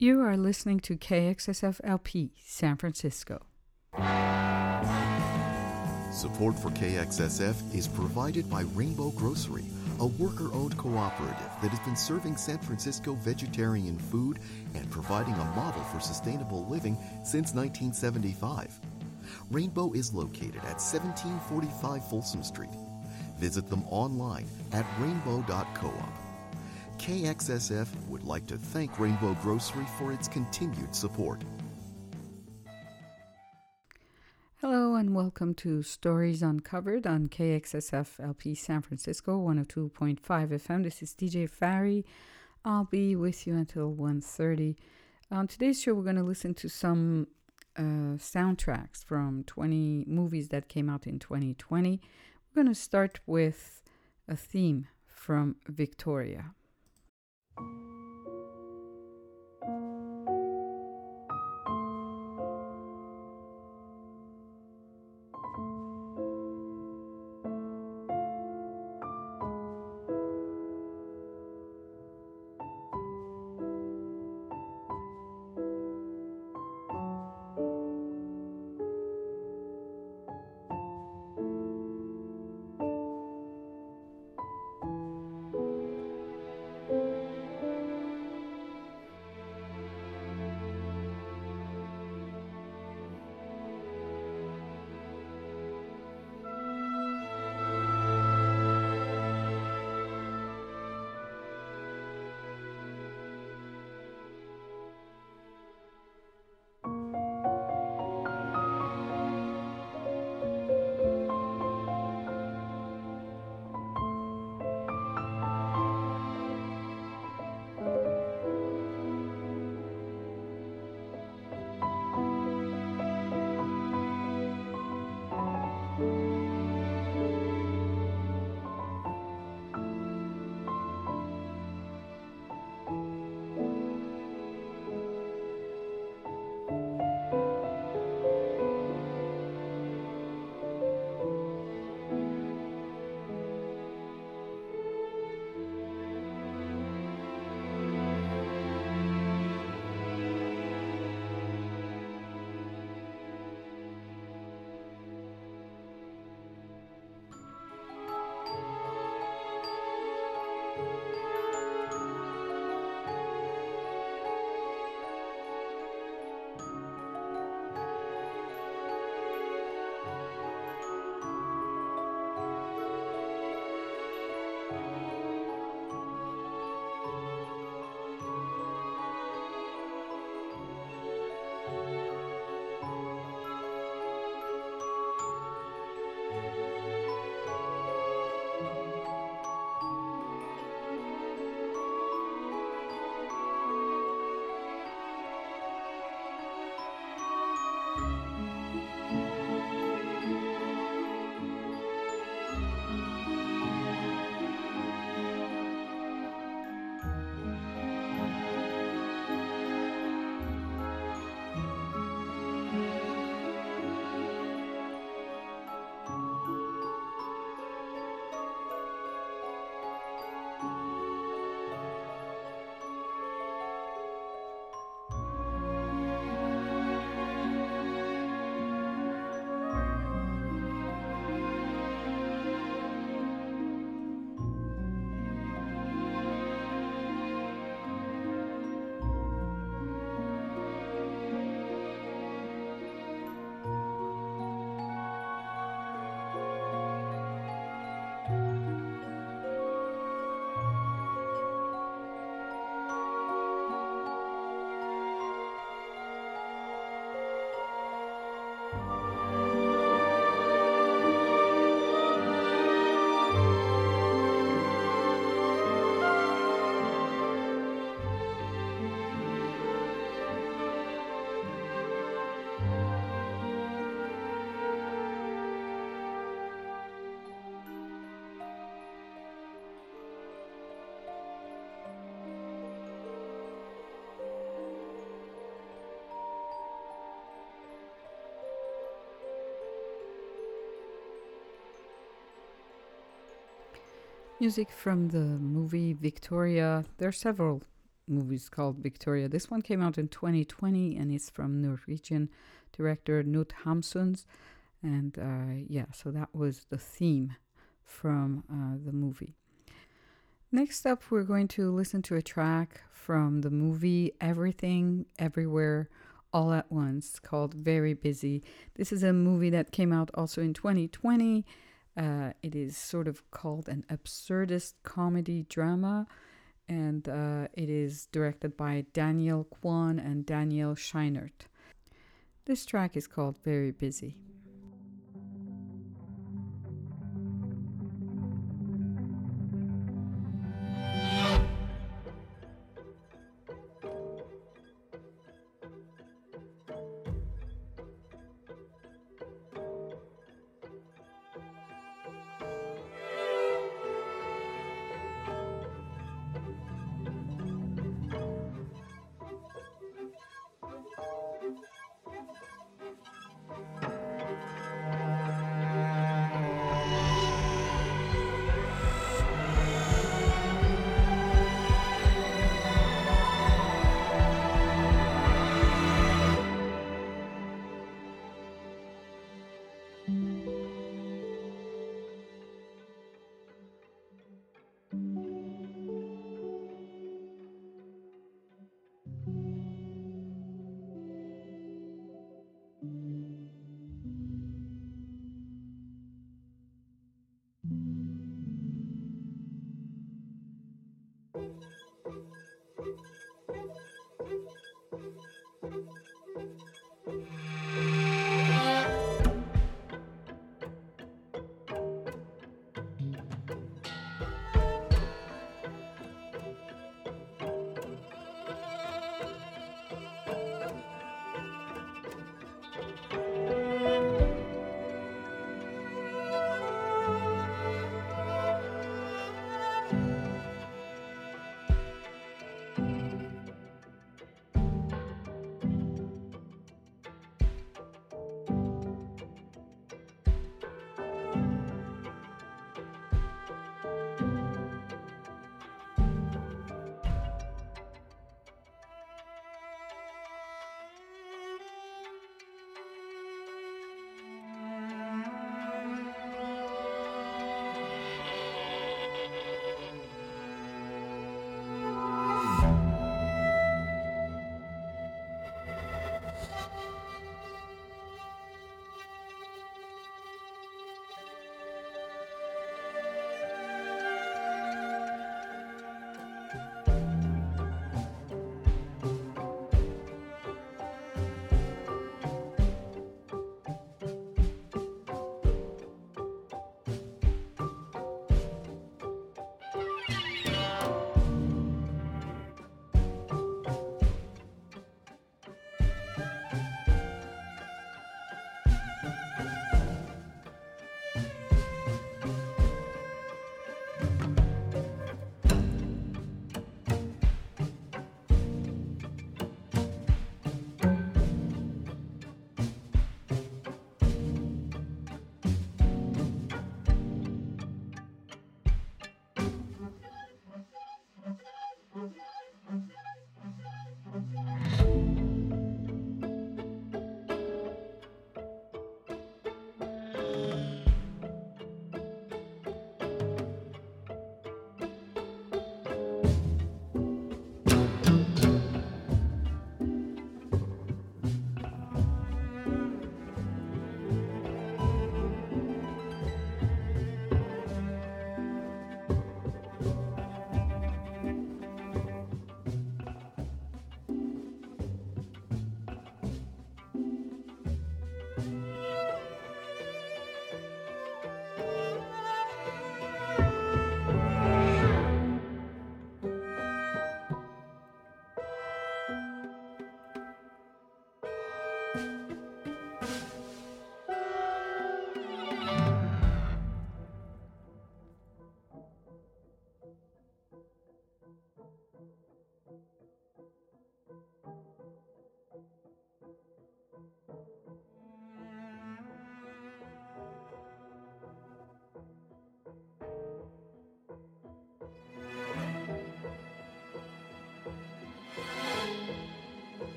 You are listening to KXSF LP San Francisco. Support for KXSF is provided by Rainbow Grocery, a worker owned cooperative that has been serving San Francisco vegetarian food and providing a model for sustainable living since 1975. Rainbow is located at 1745 Folsom Street. Visit them online at rainbow.coop. KXSF would like to thank Rainbow Grocery for its continued support. Hello and welcome to Stories Uncovered on KXSF LP San Francisco 102.5 FM. This is DJ Fari. I'll be with you until 1.30. On today's show, we're going to listen to some uh, soundtracks from 20 movies that came out in 2020. We're going to start with a theme from Victoria. Music from the movie Victoria. There are several movies called Victoria. This one came out in 2020 and it's from Norwegian director Knut Hamsuns. And uh, yeah, so that was the theme from uh, the movie. Next up, we're going to listen to a track from the movie Everything, Everywhere, All at Once called Very Busy. This is a movie that came out also in 2020. Uh, it is sort of called an absurdist comedy drama, and uh, it is directed by Daniel Kwan and Daniel Scheinert. This track is called Very Busy.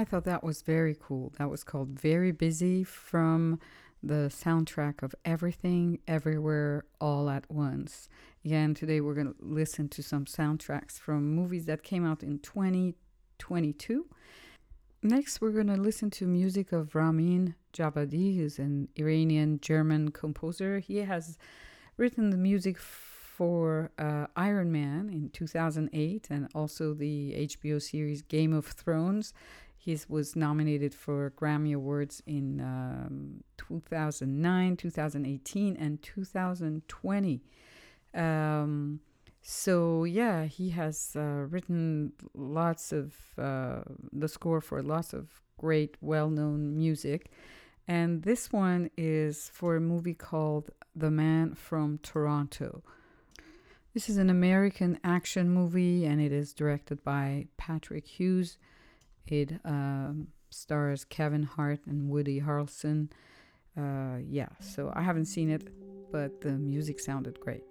I thought that was very cool. That was called Very Busy from the soundtrack of Everything, Everywhere, All at Once. Again, today we're going to listen to some soundtracks from movies that came out in 2022. Next, we're going to listen to music of Ramin Djawadi, who's an Iranian German composer. He has written the music for uh, Iron Man in 2008 and also the HBO series Game of Thrones. He was nominated for Grammy Awards in um, 2009, 2018, and 2020. Um, so, yeah, he has uh, written lots of uh, the score for lots of great, well known music. And this one is for a movie called The Man from Toronto. This is an American action movie and it is directed by Patrick Hughes. It um, stars Kevin Hart and Woody Harrelson. Uh, yeah, so I haven't seen it, but the music sounded great.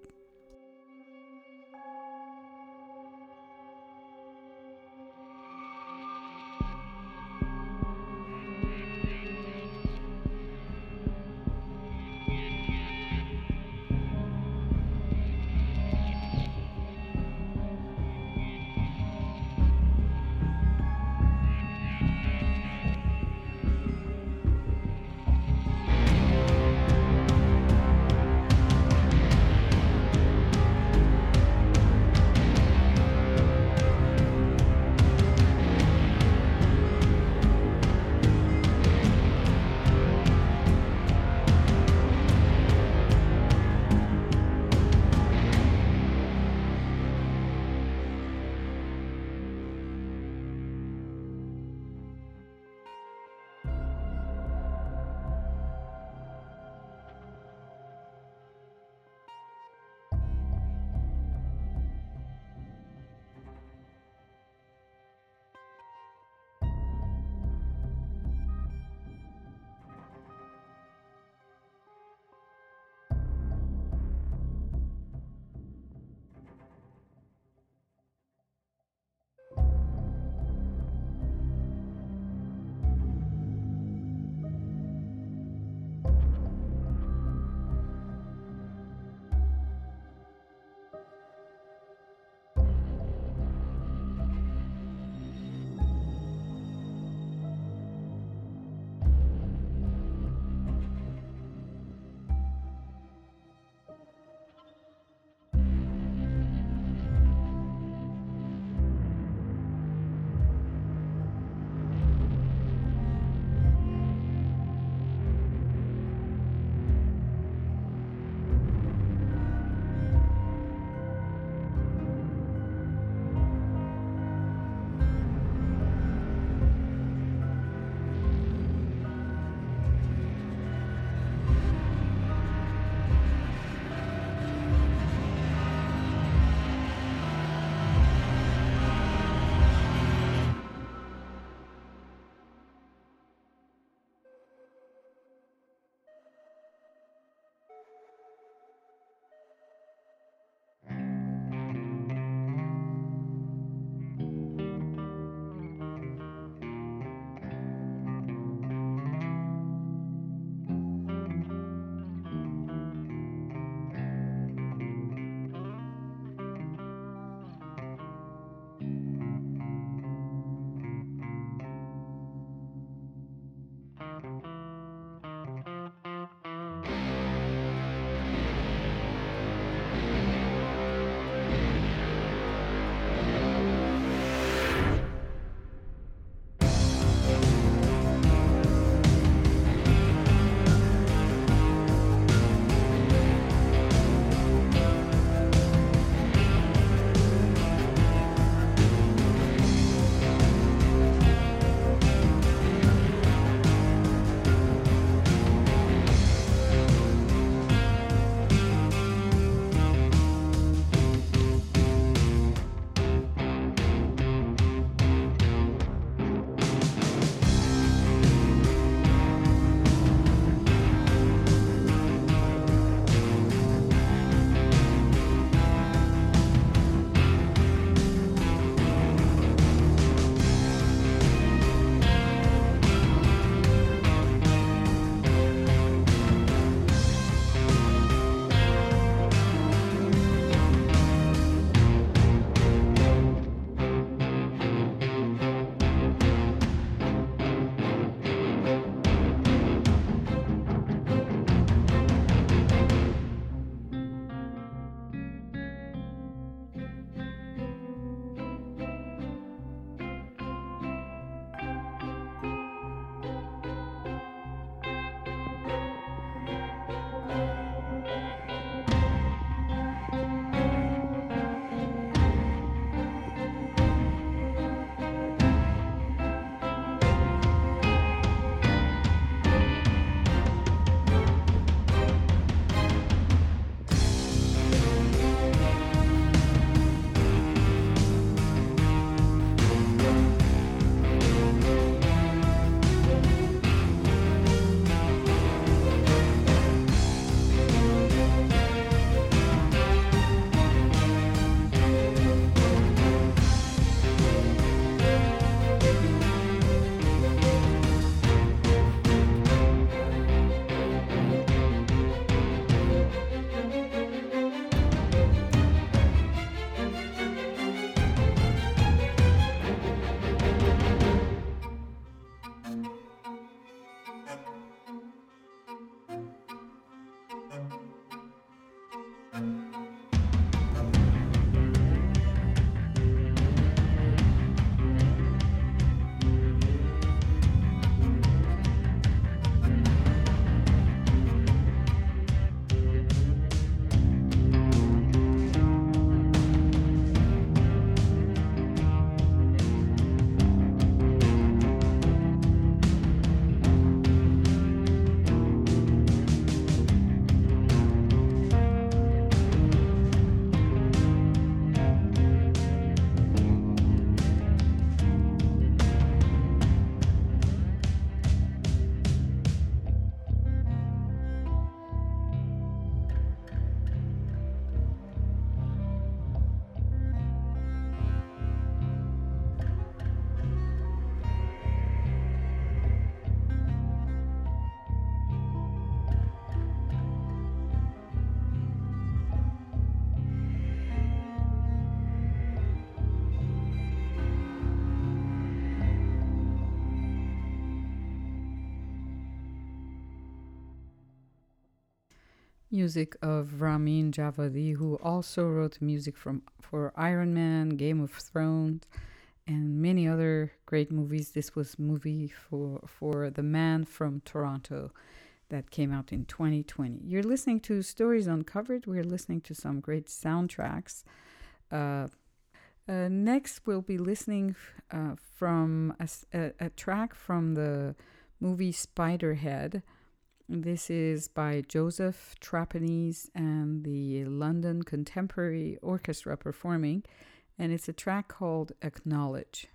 Music of Ramin Djawadi, who also wrote music from for Iron Man, Game of Thrones, and many other great movies. This was movie for for The Man from Toronto that came out in 2020. You're listening to Stories Uncovered. We're listening to some great soundtracks. Uh, uh, next, we'll be listening uh, from a, a, a, track from the movie Spiderhead. This is by Joseph Trapanese and the London Contemporary Orchestra performing, and it's a track called Acknowledge.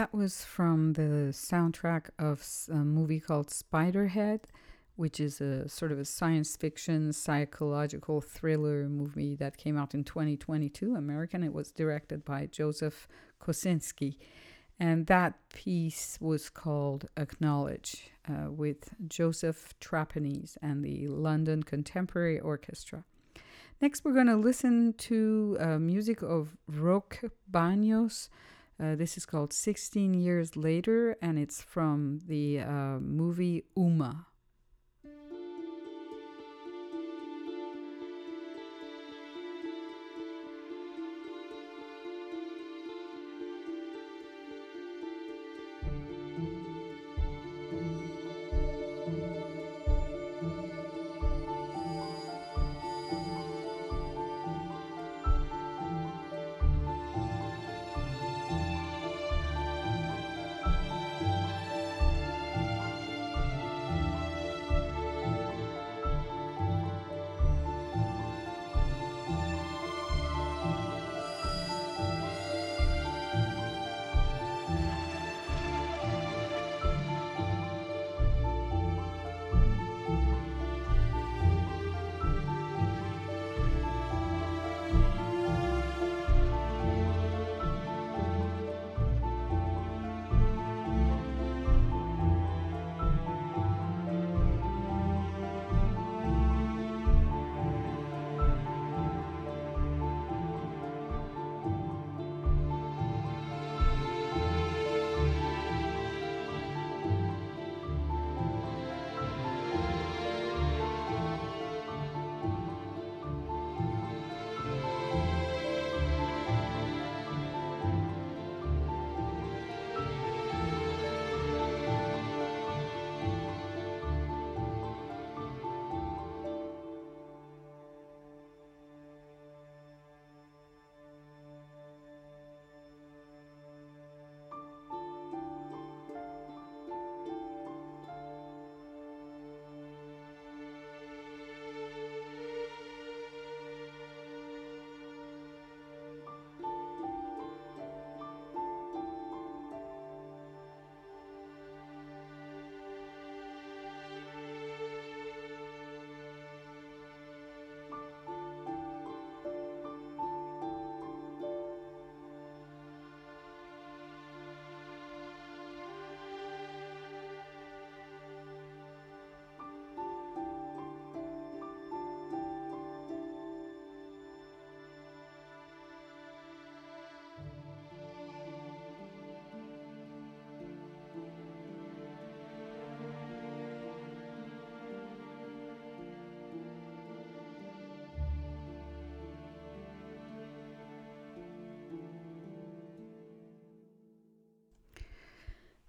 That was from the soundtrack of a movie called Spiderhead, which is a sort of a science fiction psychological thriller movie that came out in 2022, American. It was directed by Joseph Kosinski. And that piece was called Acknowledge uh, with Joseph Trapanese and the London Contemporary Orchestra. Next, we're going to listen to uh, music of Roque Baños. Uh, this is called 16 Years Later, and it's from the uh, movie Umma.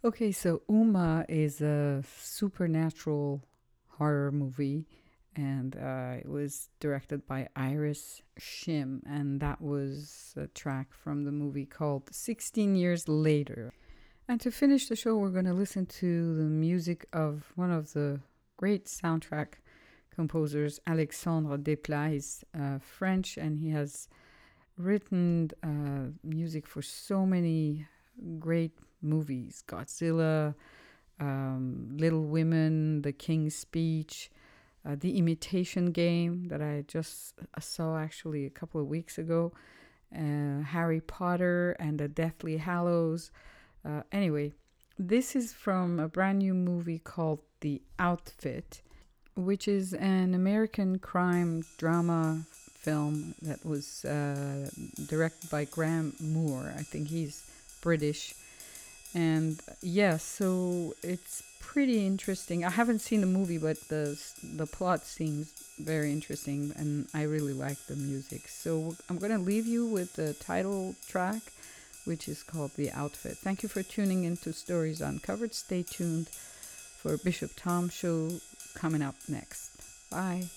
Okay, so Umma is a supernatural horror movie, and uh, it was directed by Iris Shim, and that was a track from the movie called 16 Years Later. And to finish the show, we're going to listen to the music of one of the great soundtrack composers, Alexandre Desplat. He's uh, French, and he has written uh, music for so many great movies Godzilla, um, Little Women, The King's Speech, uh, The Imitation Game that I just uh, saw actually a couple of weeks ago, uh, Harry Potter and the Deathly Hallows. Uh, anyway, this is from a brand new movie called The Outfit, which is an American crime drama film that was uh, directed by Graham Moore. I think he's British and yeah, so it's pretty interesting. I haven't seen the movie, but the the plot seems very interesting, and I really like the music. So I'm gonna leave you with the title track, which is called "The Outfit." Thank you for tuning into Stories Uncovered. Stay tuned for Bishop Tom show coming up next. Bye.